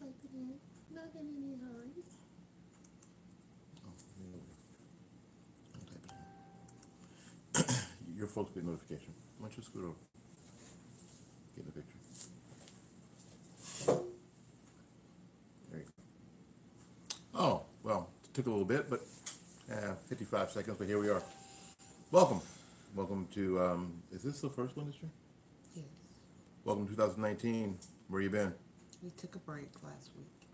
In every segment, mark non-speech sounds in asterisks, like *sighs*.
and type it in. Not in any hurry. Oh, there you go. I'll type it. Your folks get notification. Why don't you scoot over? Get in the picture. There you go. Oh, well, it took a little bit, but uh, 55 seconds, but here we are. Welcome. Welcome to, um, is this the first one this year? Yes. Welcome to 2019. Where you been? We took a break last week.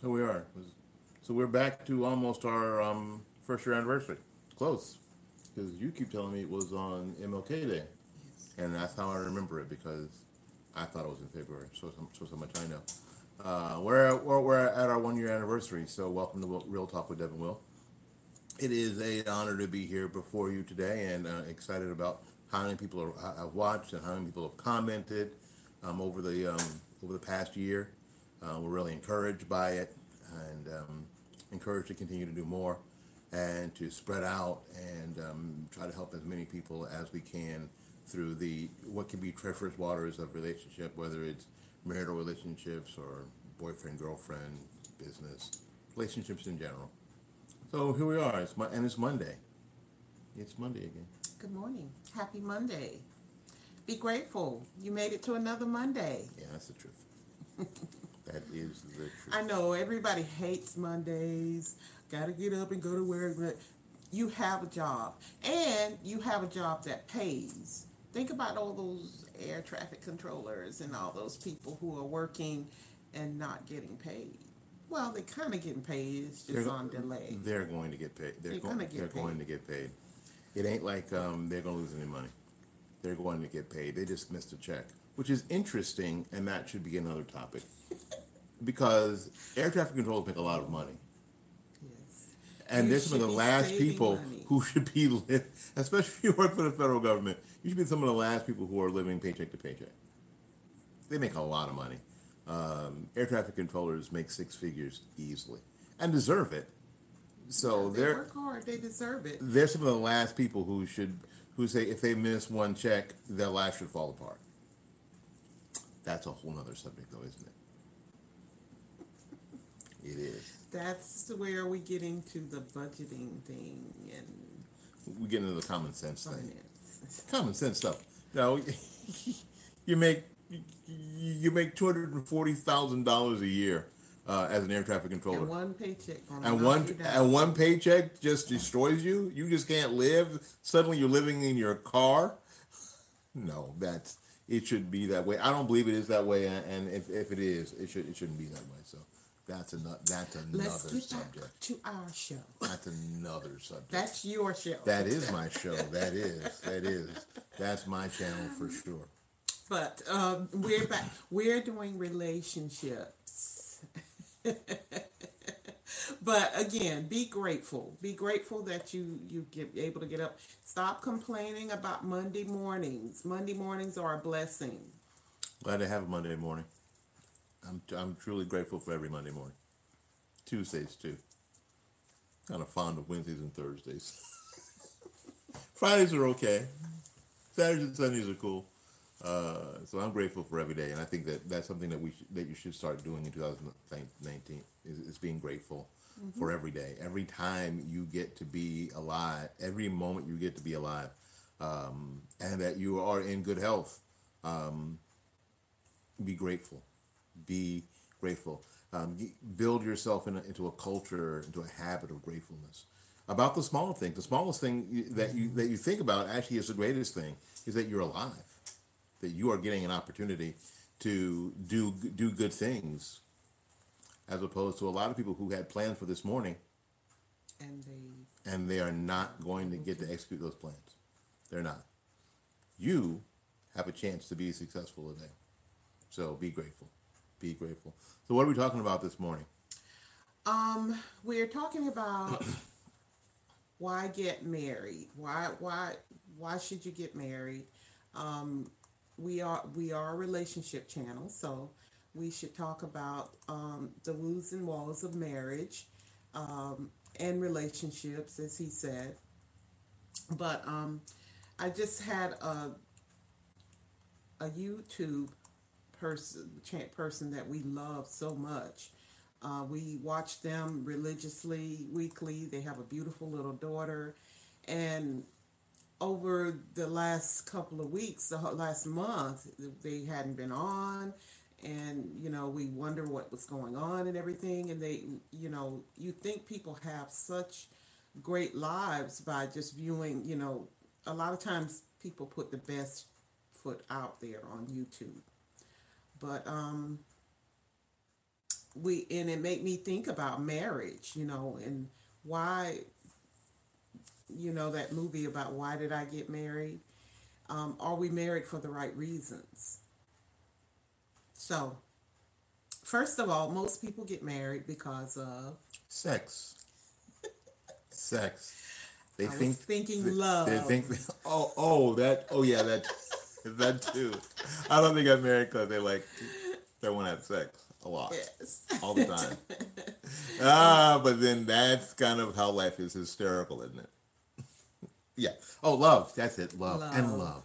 So we are. So we're back to almost our um, first year anniversary. Close. Because you keep telling me it was on MLK Day. Yes. And that's how I remember it because I thought it was in February. So, so, so, much I know. Uh, we're, we're, we're at our one year anniversary. So welcome to Real Talk with Deb and Will. It is a honor to be here before you today and uh, excited about how many people have watched and how many people have commented um, over the um, over the past year. Uh, we're really encouraged by it and um, encouraged to continue to do more and to spread out and um, try to help as many people as we can through the what can be treacherous waters of relationship, whether it's marital relationships or boyfriend, girlfriend, business, relationships in general. So here we are, it's, and it's Monday. It's Monday again. Good morning. Happy Monday. Be grateful. You made it to another Monday. Yeah, that's the truth. *laughs* that is the truth. I know everybody hates Mondays. Got to get up and go to work. But you have a job, and you have a job that pays. Think about all those air traffic controllers and all those people who are working and not getting paid. Well, they're kind of getting paid. It's just They're- on delay. They're going to get paid. They're, They're going, gonna get they're paid. going to get paid. It ain't like um, they're going to lose any money. They're going to get paid. They just missed a check, which is interesting, and that should be another topic. because air traffic controllers make a lot of money. Yes. And You they're some of the last people money. who should be, li- especially if you work for the federal government, you should be some of the last people who are living paycheck to paycheck. They make a lot of money. Um, air traffic controllers make six figures easily and deserve it. So They they're work hard. They deserve it. they're some of the last people who should who say if they miss one check, their life should fall apart. That's a whole nother subject, though, isn't it? It is. That's where we get into the budgeting thing and We get into the common sense thing. Common sense stuff. Now, *laughs* you make you make two hundred and forty thousand dollars a year uh, as an air traffic controller. And one paycheck and one and one paycheck just destroys you. You just can't live. Suddenly, you're living in your car. No, that's it. Should be that way. I don't believe it is that way, and, if, if it is, it should it shouldn't be that way. So that's another that's another Let's get subject. back to our show. That's another subject. That's your show. that is my show. That is that is that's my channel for sure. But um, we're back. We're doing relationships. *laughs* but again, be grateful. Be grateful that you you get able to get up. Stop complaining about Monday mornings. Monday mornings are a blessing. Glad to have a Monday morning. I'm I'm truly grateful for every Monday morning. Tuesdays too. Kind of fond of Wednesdays and Thursdays. *laughs* Fridays are okay. Saturdays and Sundays are cool. Uh, so I'm grateful for every day, and I think that that's something that we sh- that you should start doing in 2019 is, is being grateful for every day, every time you get to be alive, every moment you get to be alive. um, and that you are in good health. Um, be grateful. Be grateful. Um, build yourself in a, into a culture, into a habit of gratefulness about the small thing. The smallest thing that you that you think about actually is the greatest thing is that you're alive, that you are getting an opportunity to do do good things, as opposed to a lot of people who had plans for this morning And they and they are not going to get to execute those plans. They're not. You have a chance to be successful today. So be grateful. Be grateful. So what are we talking about this morning? Um, we're talking about why get married. Why why why should you get married? Um, we are we are a relationship channel, so we should talk about um, the woos and woes of marriage um, and relationships, as he said. But um, I just had a a YouTube person person that we love so much. Uh, we watch them religiously weekly. They have a beautiful little daughter, and over the last couple of weeks, the last month, they hadn't been on, and you know we wonder what was going on and everything. And they, you know, you think people have such great lives by just viewing. You know, a lot of times people put the best foot out there on YouTube, but um, we and it made me think about marriage. You know, and why you know that movie about why did I get married? Um, are we married for the right reasons? So, first of all, most people get married because of Sex. *laughs* Sex. They I think thinking they, love. They think oh oh that oh yeah that *laughs* that too. I don't think I'm married because they like they want to have sex a lot yes, all the time. *laughs* ah, but then that's kind of how life is hysterical, isn't it? Yeah. Oh, love. That's it. Love, and love.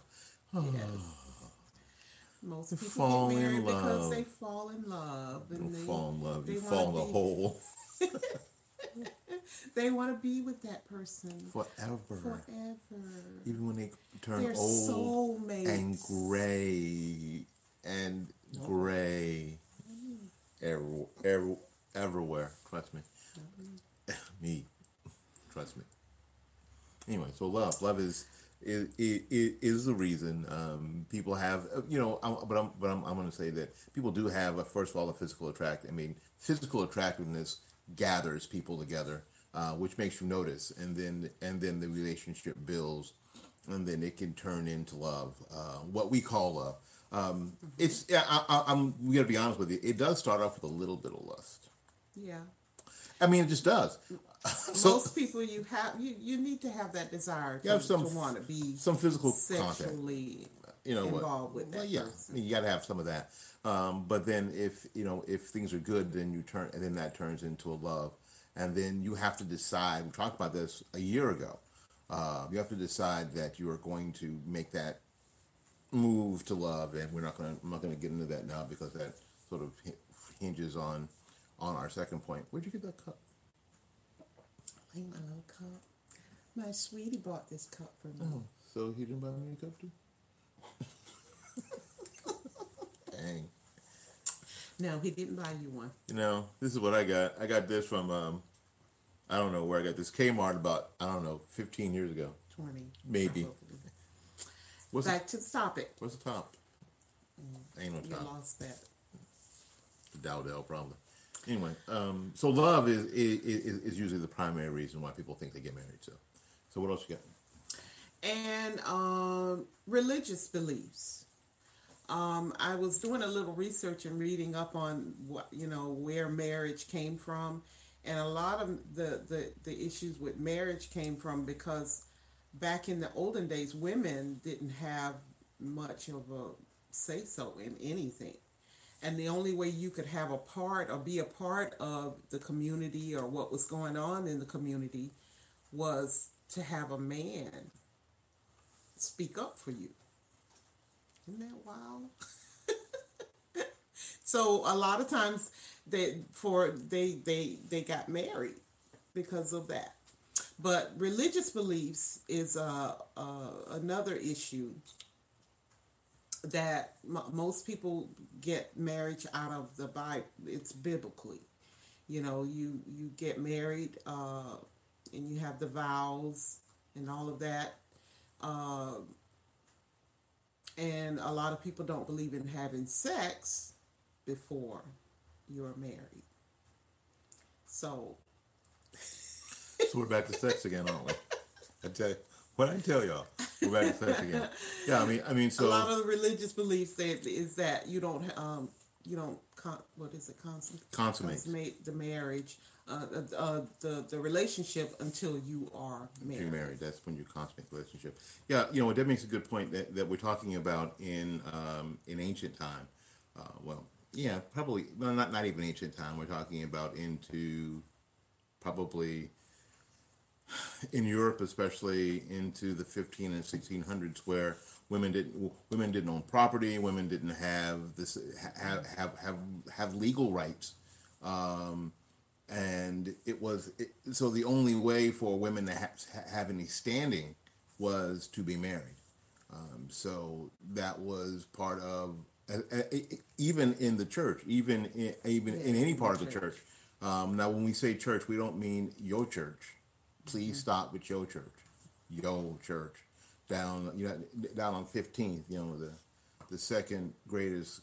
Oh. yes. *sighs* Most people Fall get in married because love. they fall in love and they fall in love. they You fall in the hole *laughs* *laughs* They want to be with that person forever. forever. Even when they turn They're old soulmates. and gray and gray, every, every, everywhere. Trust me. *laughs* me, trust me. Anyway, so love, love is is is, is the reason um, people have you know. I'm, but I'm but I'm, I'm going to say that people do have a, first of all a physical attract. I mean, physical attractiveness gathers people together, uh, which makes you notice, and then and then the relationship builds, and then it can turn into love. Uh, what we call love. Um, It's yeah. I, I, I'm. We got to be honest with you. It does start off with a little bit of lust. Yeah. I mean, it just does. So *laughs* Most people you have you, you need to have that desire to, You have some- to want to be some physical contact. sexually you know what? involved with Well, that yeah, person. I mean, you got to have some of that. Um, but then if you know if things are good, then you turn and then that turns into a love, and then you have to decide. We talked about this a year ago. Uh, you have to decide that you are going to make that move to love, and we're not going. to I'm not going to get into that now because that sort of hinges on on our second point. Where'd you get that cup? Like my little cup. My sweetie bought this cup for me. Oh, so he didn't buy me a cup too. *laughs* Dang. No, he didn't buy you one. You know, this is what I got. I got this from um, I don't know where I got this Kmart about I don't know 15 years ago. Twenty. Maybe. probably. What's the, Back to the topic. what's the top? Ain't no top. You top. lost that. Dowdell probably. Anyway, um, so love is, is is usually the primary reason why people think they get married. So, so what else you got? and um, religious beliefs. Um, I was doing a little research and reading up on what you know where marriage came from, and a lot of the the, the issues with marriage came from because back in the olden days, women didn't have much of a say so in anything. And the only way you could have a part or be a part of the community or what was going on in the community was to have a man speak up for you. Isn't that wild? *laughs* so a lot of times they for they they they got married because of that. But religious beliefs is uh, uh, another issue that m- most people get marriage out of the Bible. It's biblically, you know. You you get married, uh, and you have the vows and all of that. Uh, and a lot of people don't believe in having sex before you're married. So So we're back to sex again, aren't we? I tell you, what I tell y'all, we're back to sex again. Yeah, I mean, I mean, so *laughs* a lot of the religious beliefs say is that you don't um you don't con- what is it consum- Consummate. consummate the marriage uh, uh, uh the the relationship until you are married. you're married. That's when you consummate the relationship. Yeah, you know that makes a good point that, that we're talking about in um, in ancient time. Uh, well, yeah, probably well, not not even ancient time. We're talking about into probably in Europe, especially into the 15 and 1600s, where women didn't women didn't own property, women didn't have this have have have, have legal rights, um, and it was it, so the only way for women to have, have any standing was to be married. Um, so that was part of uh, even in the church, even in, even in any part of the church. Um, now, when we say church, we don't mean your church. Please stop with your church, your church, down you know down on Fifteenth. You know the the second greatest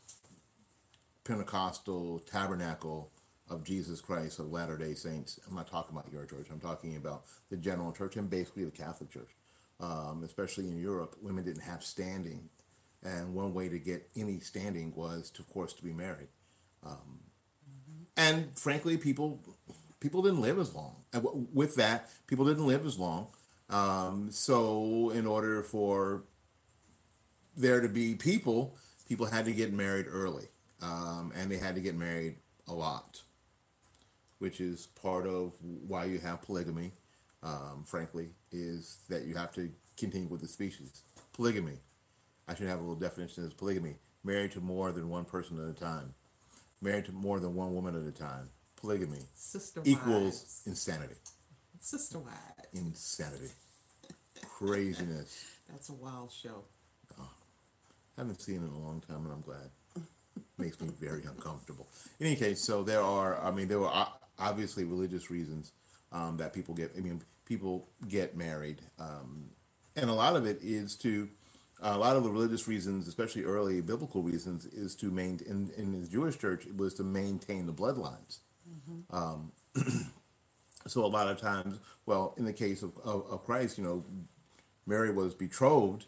Pentecostal tabernacle of Jesus Christ of Latter Day Saints. I'm not talking about your church. I'm talking about the general church and basically the Catholic Church. Um, especially in Europe, women didn't have standing, and one way to get any standing was, to, of course, to be married. Um, and frankly, people people didn't live as long. And with that, people didn't live as long. Um, so, in order for there to be people, people had to get married early, um, and they had to get married a lot, which is part of why you have polygamy. Um, frankly, is that you have to continue with the species. Polygamy. I should have a little definition as polygamy: married to more than one person at a time, married to more than one woman at a time. Polygamy Sister equals wives. insanity. Sister wives. Insanity. Craziness. That's a wild show. haven't seen it in a long time, and I'm glad. Makes me very uncomfortable. In any case, so there are. I mean, there were obviously religious reasons um, that people get. I mean, people get married, um, and a lot of it is to. A lot of the religious reasons, especially early biblical reasons, is to maintain. In, in the Jewish church, it was to maintain the bloodlines. Um, *clears throat* so a lot of times, well, in the case of, of, of Christ, you know, Mary was betrothed,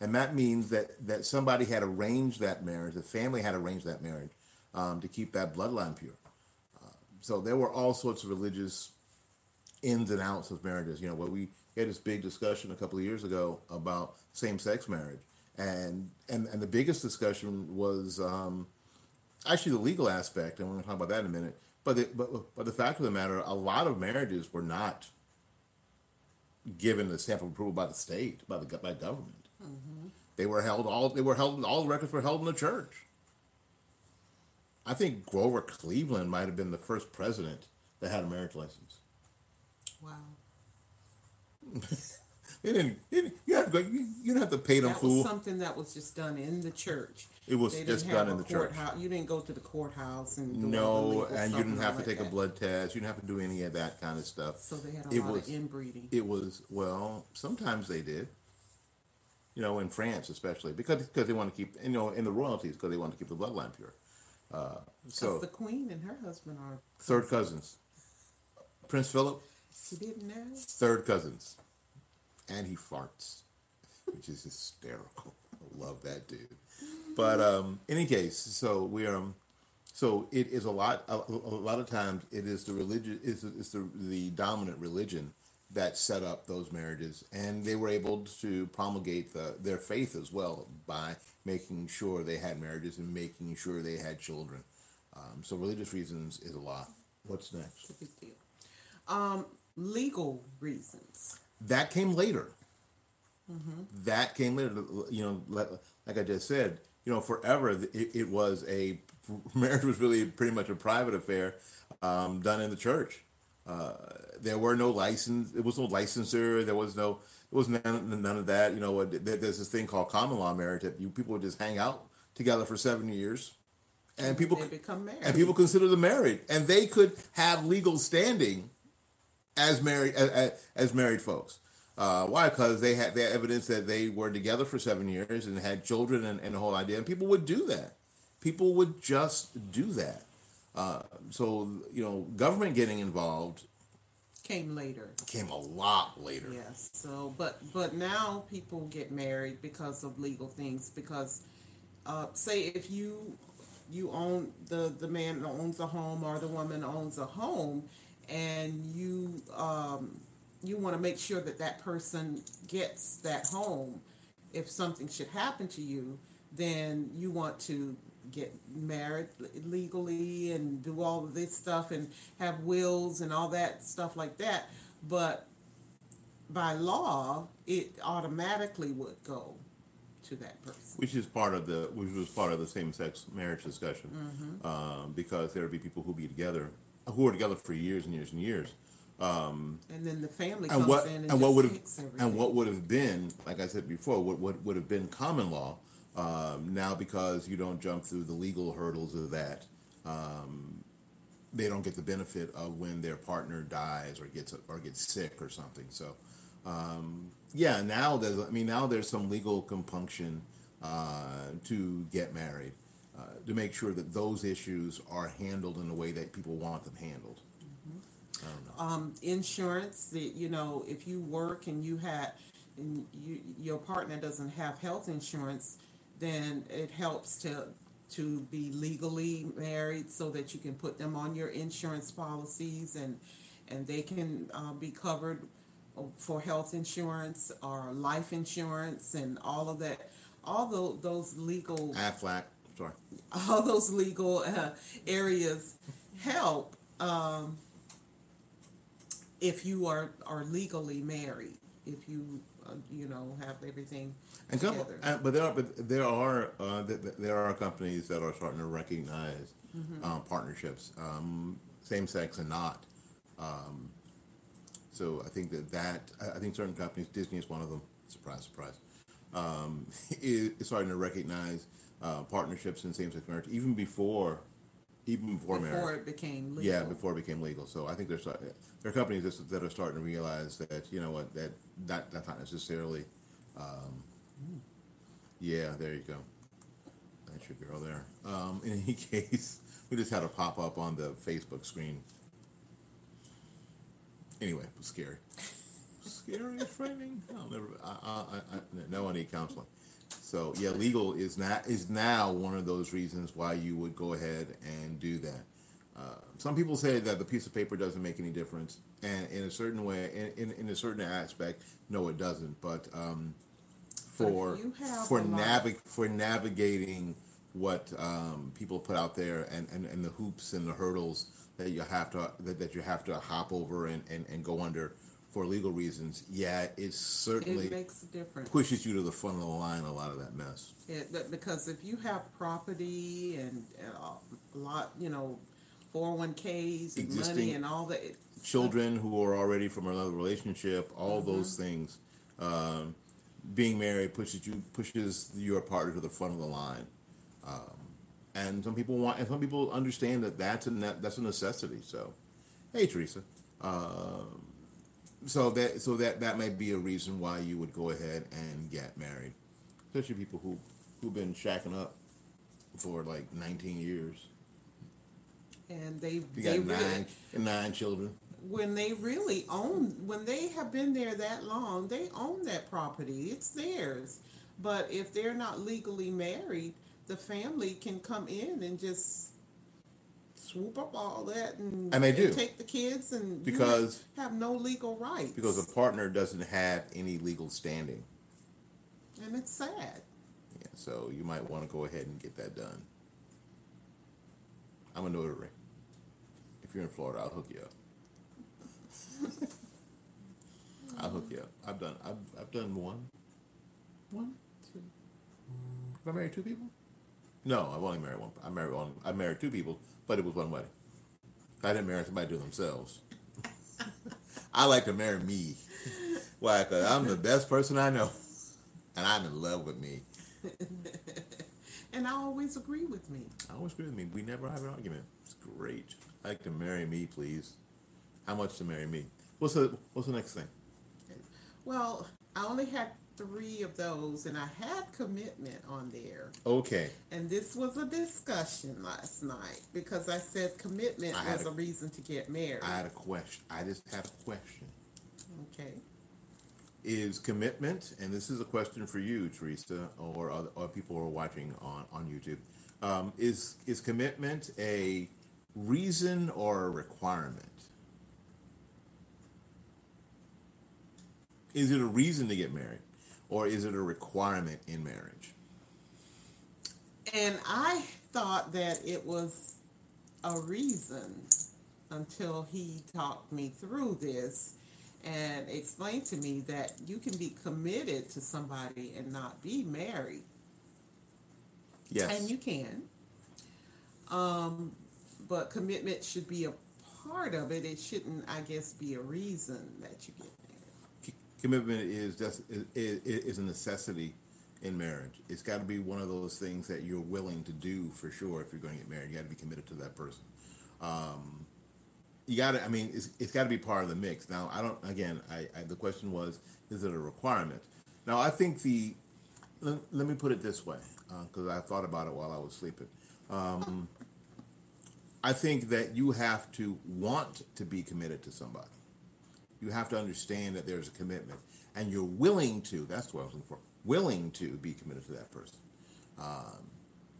and that means that that somebody had arranged that marriage, the family had arranged that marriage um, to keep that bloodline pure. Uh, so there were all sorts of religious ins and outs of marriages. You know, where we had this big discussion a couple of years ago about same-sex marriage, and and and the biggest discussion was um, actually the legal aspect, and we're going to talk about that in a minute. But the, but but the fact of the matter, a lot of marriages were not given the stamp of approval by the state, by the by government. Mm-hmm. They were held all they were held all the records were held in the church. I think Grover Cleveland might have been the first president that had a marriage license. Wow. *laughs* They didn't. Didn't you, have to, you, you didn't have to pay them That fool. was something that was just done in the church. It was They just done in the church. You didn't go to the courthouse and No, and you didn't have to like take a blood test. You didn't have to do any of that kind of stuff. So they had a It lot was- of inbreeding. It was well, sometimes they did. You know, in France especially because because they want to keep you know in the royalties because they want to keep the bloodline pure. Uh, so the queen and her husband are. third cousins, Prince Philip, didn't know? third cousins, and he farts, which is hysterical. *laughs* I love that dude. But um, in any case, so we um, so it is a lot. A, a lot of times, it is the religion is is the the dominant religion that set up those marriages, and they were able to promulgate the, their faith as well by making sure they had marriages and making sure they had children. Um, so religious reasons is a lot. What's next? Um, legal reasons. That came later. That came later. You know, like, like I just said, you know, forever it, it was a *laughs* marriage was really pretty much a private affair um, done in the church. Uh, there were no license. There was no licensor. There was no. There was none, none of that. You know, there's this thing called common law marriage that you people would just hang out together for seven years, and people become married. and people consider them married, and they could have legal standing as married as, as married folks. Uh, why? Because they had they evidence that they were together for seven years and had children and, and the whole idea, and people would do that. People would just do that. Uh, so you know, government getting involved Came later. came a lot later. Yes. So, but but now people get married because of legal things. Because, uh, say if you you own the the man owns a home or the woman owns a home, and you um, you want to make sure that that person gets that home. If something should happen to you, then you want to get married legally and do all of this stuff and have wills and all that stuff like that. But by law, it automatically would go to that person. which is part of the which was part of the same sex marriage discussion, Mm-hmm. um, because there would be people who be together who are together for years and years and years. And then the family comes and what in and, and what would have everything. and what would have been like I said before what what would have been common law um, now because you don't jump through the legal hurdles of that um, they don't get the benefit of when their partner dies or gets or gets sick or something so um, yeah now there's I mean now there's some legal compunction uh, to get married uh, to make sure that those issues are handled in the way that people want them handled. Um, insurance that you know if you work and you had and you, your partner doesn't have health insurance then it helps to to be legally married so that you can put them on your insurance policies and and they can uh, be covered for health insurance or life insurance and all of that all tho- those legal Aflac sorry all those legal uh, areas help um, if you are are legally married. If you uh, you know have everything And com- together. uh, but there are but there are uh, th- th- there are companies that are starting to recognize um, partnerships, um, same sex and not. Um, so I think that that I think certain companies, Disney is one of them. Surprise, surprise. Um, *laughs* is, is starting to recognize uh, partnerships in same sex marriage even before even before, before marriage. it became legal. Yeah, before it became legal. So I think there's uh, there are companies that, that are starting to realize that you know what that that that's not necessarily. Um, yeah, there you go. That's your girl there. Um, *laughs* in any case, we just had a pop up on the Facebook screen. Anyway, it was scary. *laughs* scary, frightening. I'll never. I, I, I, I, no, I need counseling. So yeah, legal is not is now one of those reasons why you would go ahead and do that. Uh, some people say that the piece of paper doesn't make any difference, and in a certain way, in, in, in a certain aspect, no, it doesn't. But um, for have for navig for navigating what um, people put out there and, and, and the hoops and the hurdles that you have to that, that you have to hop over and, and, and go under for legal reasons, yeah, it certainly it makes a difference. pushes you to the front of the line a lot of that mess. It, but because if you have property and, and a lot, you know, 401ks and money Existing- and all that, it, Children who are already from another relationship, all those things. Um, being married pushes you pushes your partner to the front of the line, um, and some people want and some people understand that that's a ne- that's a necessity. So, hey Teresa, um, so that so that that might be a reason why you would go ahead and get married, especially people who who've been shacking up for like 19 years. and they, You they got really, nine nine children. when they really own when they have been there that long they own that property it's theirs but if they're not legally married the family can come in and just swoop up all that and, And they do. take the kids and Because- have, have no legal rights because the partner doesn't have any legal standing. and it's sad Yeah, so you might want to go ahead and get that done. I'm a notary. If you're in Florida, I'll hook you up. *laughs* I'll hook you up. I've done. I've, I've done one. One. Have I married two people? No, I've only married one. I married one. I married two people, but it was one wedding. I didn't marry somebody to themselves. *laughs* I like to marry me. Why? Because I'm the best person I know, and I'm in love with me. *laughs* and I always agree with me. I always agree with me. We never have an argument. It's great. I like to marry me, please. How much to marry me? What's the What's the next thing? Well, I only had three of those, and I had commitment on there. Okay. And this was a discussion last night because I said commitment I was a- a reason to get married. I had a question. I just had a question. okay. Is commitment, and this is a question for you, Teresa, or other, or people who are watching on on YouTube, um, is is commitment a reason or a requirement? Is it a reason to get married, or is it a requirement in marriage? And I thought that it was a reason until he talked me through this and explained to me that you can be committed to somebody and not be married. Yes. And you can. Um, but commitment should be a part of it. It shouldn't, I guess, be a reason that you get married. Commitment is just is, is, a necessity in marriage. It's got to be one of those things that you're willing to do for sure. If you're going to get married, you got to be committed to that person. Um, you got to. I mean, it's, it's got to be part of the mix. Now, I don't. Again, I, I the question was, is it a requirement? Now, I think the. Let, let me put it this way, because I thought about it while I was sleeping. Um, I think that you have to want to be committed to somebody you have to understand that there's a commitment. And you're willing to that's what i was looking for willing to be committed to that person. Um,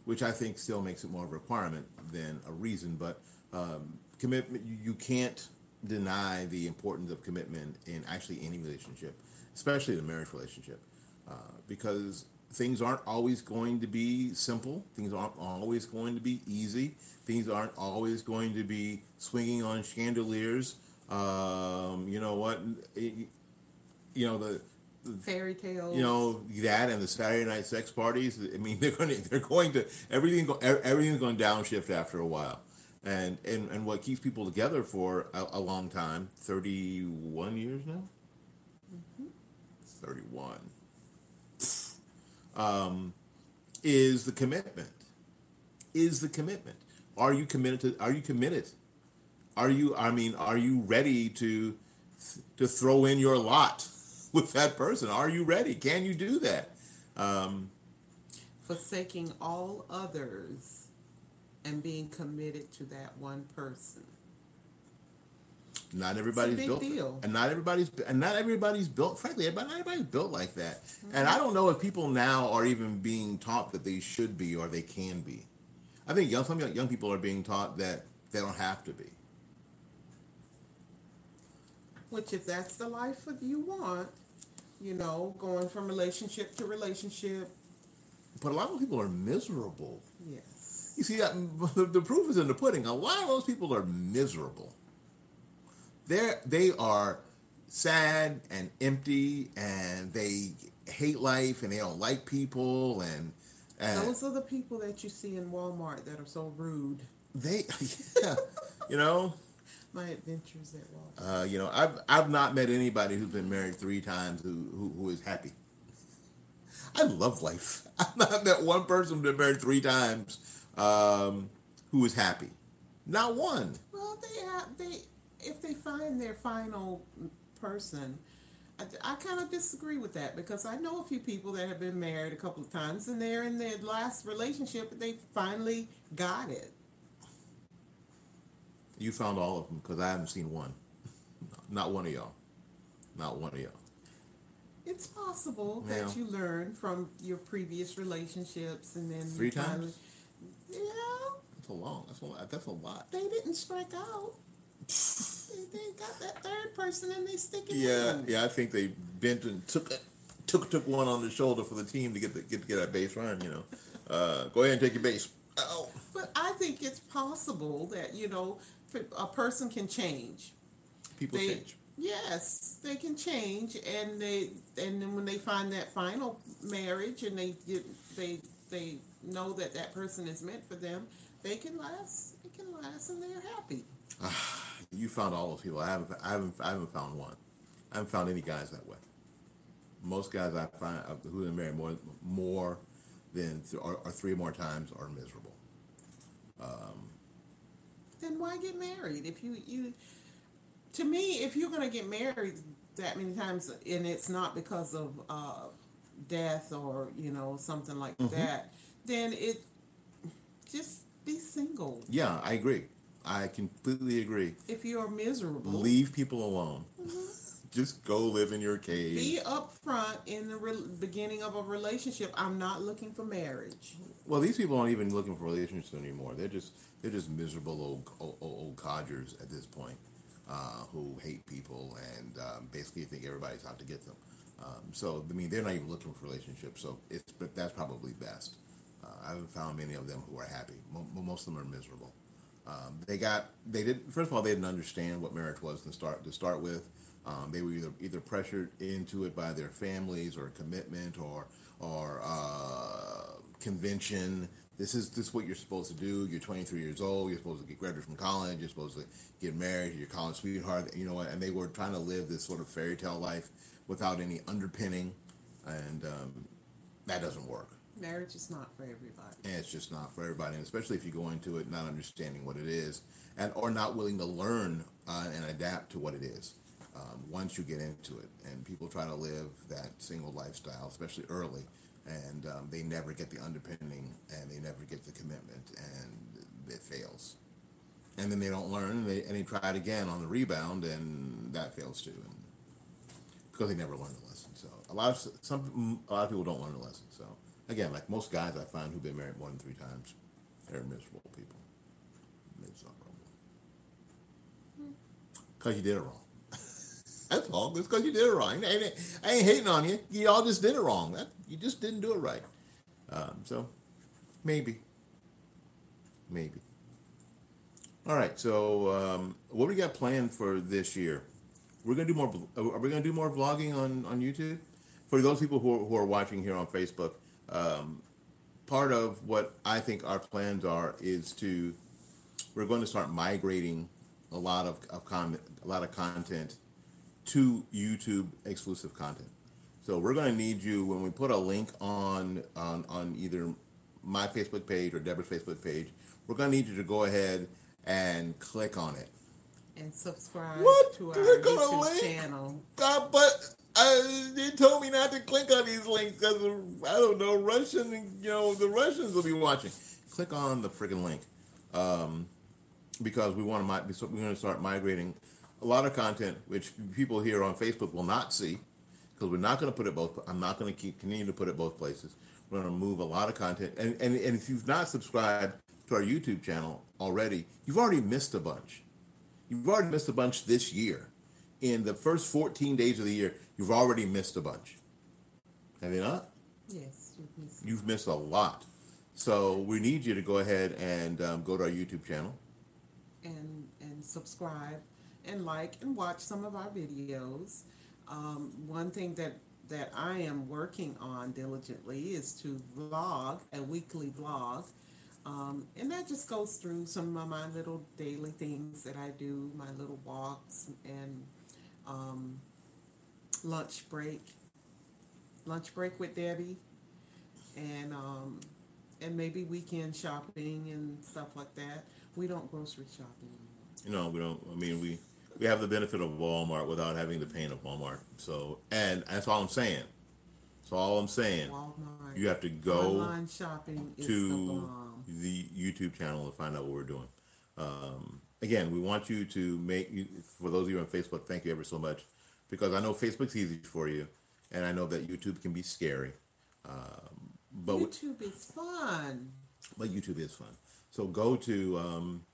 which i think still makes it more of a requirement than a reason but um, commitment you, can't deny the importance of commitment in actually any relationship especially the marriage relationship uh, because things aren't always going to be simple things aren't always going to be easy things aren't always going to be swinging on chandeliers um, you know what? It- you know the Fairy tales. you know that and the Saturday night sex parties. I mean, *laughs* they're going to they're going to everything go, everything's going to downshift after a while, and and and what keeps people together for a, a long time, thirty one years now, thirty one, um, is the commitment. Is the commitment? Are you committed to? Are you committed? Are you? I mean, are you ready to to throw in your lot *laughs* with that person? Are you ready? Can you do that? Um, forsaking all others and being committed to that one person. not everybody's big built, deal. and not everybody's and not everybody's built. Frankly, everybody, not everybody's built like that. And I don't know if people now are even being taught that they should be or they can be. I think young some young people are being taught that they don't have to be. Which, if that's the life that you want, you know, going from relationship to relationship, But a lot of people are miserable. yes. You see that *laughs* the, the proof is in the pudding. A lot of those people are miserable. They're they are sad and empty, and they hate life, and they don't like people, and and Those are the people that you see in Walmart that are so rude. they, *laughs* yeah, you know, My adventures at Walmart. uh, you know, I've I've not met anybody who's been married three times who who, who is happy. I love life. *laughs* I've not met one person who's been married three times um, who is happy. Not one. Well, they have they if they find their final person. I, I kind of disagree with that because I know a few people that have been married a couple of times and they're in their last relationship and they finally got it. You found all of them because I haven't seen one. *laughs* Not one of y'all. Not one of y'all. It's possible Yeah. that you learn from your previous relationships and then Three times? Yeah, That's a long. That's a lot. That's a lot. they didn't strike out. they, they got that third person and they stick it Yeah, in. yeah. I think they bent and took it, took took one on the shoulder for the team to get the, get get that base run. You know, uh, go ahead and take your base. Oh, But I think it's possible that you know a person can change. people They, change. Yes, they can change, and they and then when they find that final marriage and they get they they know that that person is meant for them, they can last. It can last, and they're happy. *sighs* You found all those people. I haven't. I haven't. I haven't found one. I haven't found any guys that way. Most guys I find uh, who are married more more than th- or, or three more times are miserable. Then why get married if you you to me if you're going to get married that many times and it's not because of uh, death or you know something like that then it just be single Yeah, I agree. I completely agree. if you're miserable Leave people alone. Just go live in your cave. be upfront in the re- beginning of a relationship i'm not looking for marriage Well, these people aren't even looking for relationships anymore. They're just they're just miserable old old, old codgers at this point, uh, who hate people and um, basically think everybody's out to get them. Um, so I mean, they're not even looking for relationships. So it's but that's probably best. Uh, I haven't found many of them who are happy. Mo- most of them are miserable. Um, they got they did first of all they didn't understand what marriage was to start to start with. Um, they were either either pressured into it by their families or commitment or or uh, convention. This is this is what you're supposed to do. You're 23 years old. You're supposed to get graduated from college. You're supposed to get married. Your college sweetheart. You know what? And they were trying to live this sort of fairy tale life without any underpinning, and um, that doesn't work. marriage is not for everybody And it's just not for everybody, and especially if you go into it not understanding what it is, and or not willing to learn uh, and adapt to what it is. Um, once you get into it, and people try to live that single lifestyle, especially early, and um, they never get the underpinning, and they never get the commitment, and it fails. And then they don't learn, and they and they try it again on the rebound, and that fails too, and because they never learned the lesson. So a lot of some a lot of people don't learn the lesson. So again, like most guys I find who've been married more than three times, they're miserable people. Miserable. Cause you did it wrong. That's all. It's because you did it wrong. I ain't, I ain't hating on you. You all just did it wrong. That, you just didn't do it right. Um, so maybe, maybe. All right. So um, what we got planned for this year? We're gonna do more. Are we gonna do more vlogging on on YouTube? For those people who are, who are watching here on Facebook, um, part of what I think our plans are is to we're going to start migrating a lot of, of con- a lot of content to YouTube exclusive content. So we're going to need you when we put a link on on on either my Facebook page or Deborah's Facebook page. We're going to need you to go ahead and click on it. and subscribe What? to our Click a YouTube link? channel Uh, but uh, they told me not to click on these links because I don't know Russian. You know the Russians will be watching. Click on the freaking link um, because we want to. We're going to start migrating a lot of content which people here on Facebook will not see because we're not going to put it both. I'm not going to keep continue to put it both places. We're going to move a lot of content, and, and and if you've not subscribed to our YouTube channel already, you've already missed a bunch. You've already missed a bunch this year. In the first 14 days of the year, you've already missed a bunch. Have you not? yes you've missed You've missed a lot. So we need you to go ahead and um, go to our YouTube channel. and and subscribe and like and watch some of our videos. Um, one thing that that I am working on diligently is to vlog a weekly vlog, um, and that just goes through some of my little daily things that I do, my little walks and um, lunch break, lunch break with Debbie, and um, and maybe weekend shopping and stuff like that. We don't grocery shop anymore. Know, we don't. I mean, we we have the benefit of Walmart without having the pain of Walmart. So, and that's all I'm saying. That's all I'm saying. Walmart. You have to go Online shopping is the to the YouTube channel to find out what we're doing. Um, again, we want you to make you for those of you on Facebook. Thank you ever so much because I know Facebook's easy for you, and I know that YouTube can be scary. Um, but YouTube is fun. but YouTube is fun. So go to um,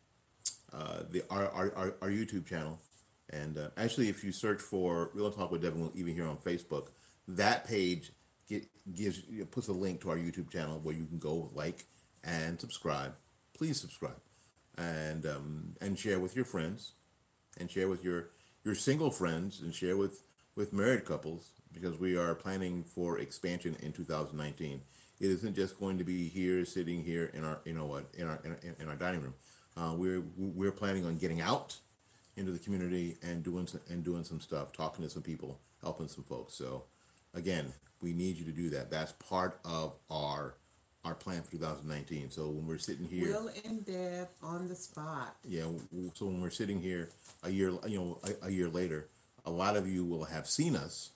uh, the our, our, our YouTube channel, and uh, actually, if you search for Real Talk with Devin, even here on Facebook, that page get, gives puts a link to our YouTube channel where you can go like and subscribe. Please subscribe, and um, and share with your friends, and share with your your single friends, and share with with married couples because we are planning for expansion in 2019. It isn't just going to be here, sitting here in our, you know what, in our in, our- in our dining room. Uh, we're we're planning on getting out into the community and doing some, and doing some stuff, talking to some people, helping some folks. So again, we need you to do that. That's part of our our plan for 2019. So when we're sitting here, Will and Deb on the spot. yeah. So when we're sitting here a year, you know, a, a year later, a lot of you will have seen us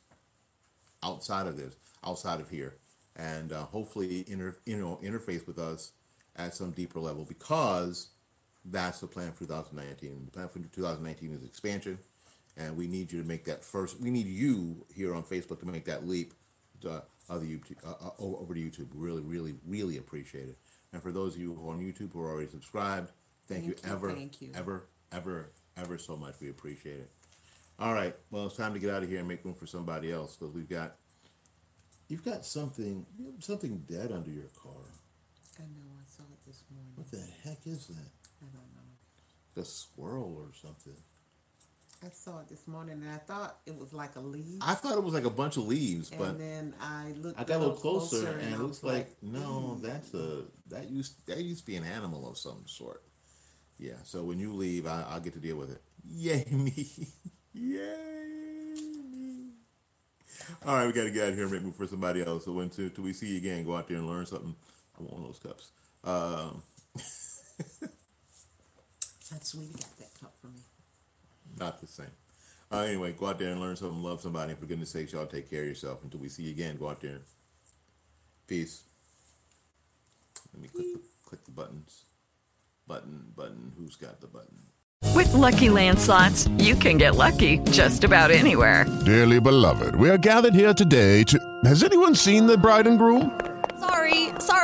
outside of this, outside of here, and uh, hopefully inter, you know, interface with us at some deeper level because that's the plan for 2019. The plan for 2019 is expansion, and we need you to make that first. We need you here on Facebook to make that leap to other YouTube, uh, uh, over to YouTube. Really, really, really appreciate it. And for those of you who are on YouTube who are already subscribed, thank, you Thank you, ever, thank you. ever, ever, ever so much. We appreciate it. All right. Well, it's time to get out of here and make room for somebody else because we've got you've got something something dead under your car. I know, I saw it this morning. What the heck is that? I don't know. A squirrel or something? I saw it this morning and I thought it was like a leaf. I thought it was like a bunch of leaves, but and then I looked I got a little closer, closer and it looks was like no, "Ew." that's a that used that used to be an animal of some sort. Yeah. So when you leave, I, I'll get to deal with it. Yay me! *laughs* Yay me! All right, we got to get out of here and make room for somebody else. So when till, till we see you again, go out there and learn something. I want one of those cups. Um, That's sweet. Got that cup for me. not the same. Uh, anyway, go out there and learn something, love somebody. And for goodness sakes, y'all take care of yourself. Until we see you again, go out there. Peace. Let me click the, click the buttons. Button, button. Who's got the button? With Lucky Land slots, you can get lucky just about anywhere. Dearly beloved, we are gathered here today to. Has anyone seen the bride and groom?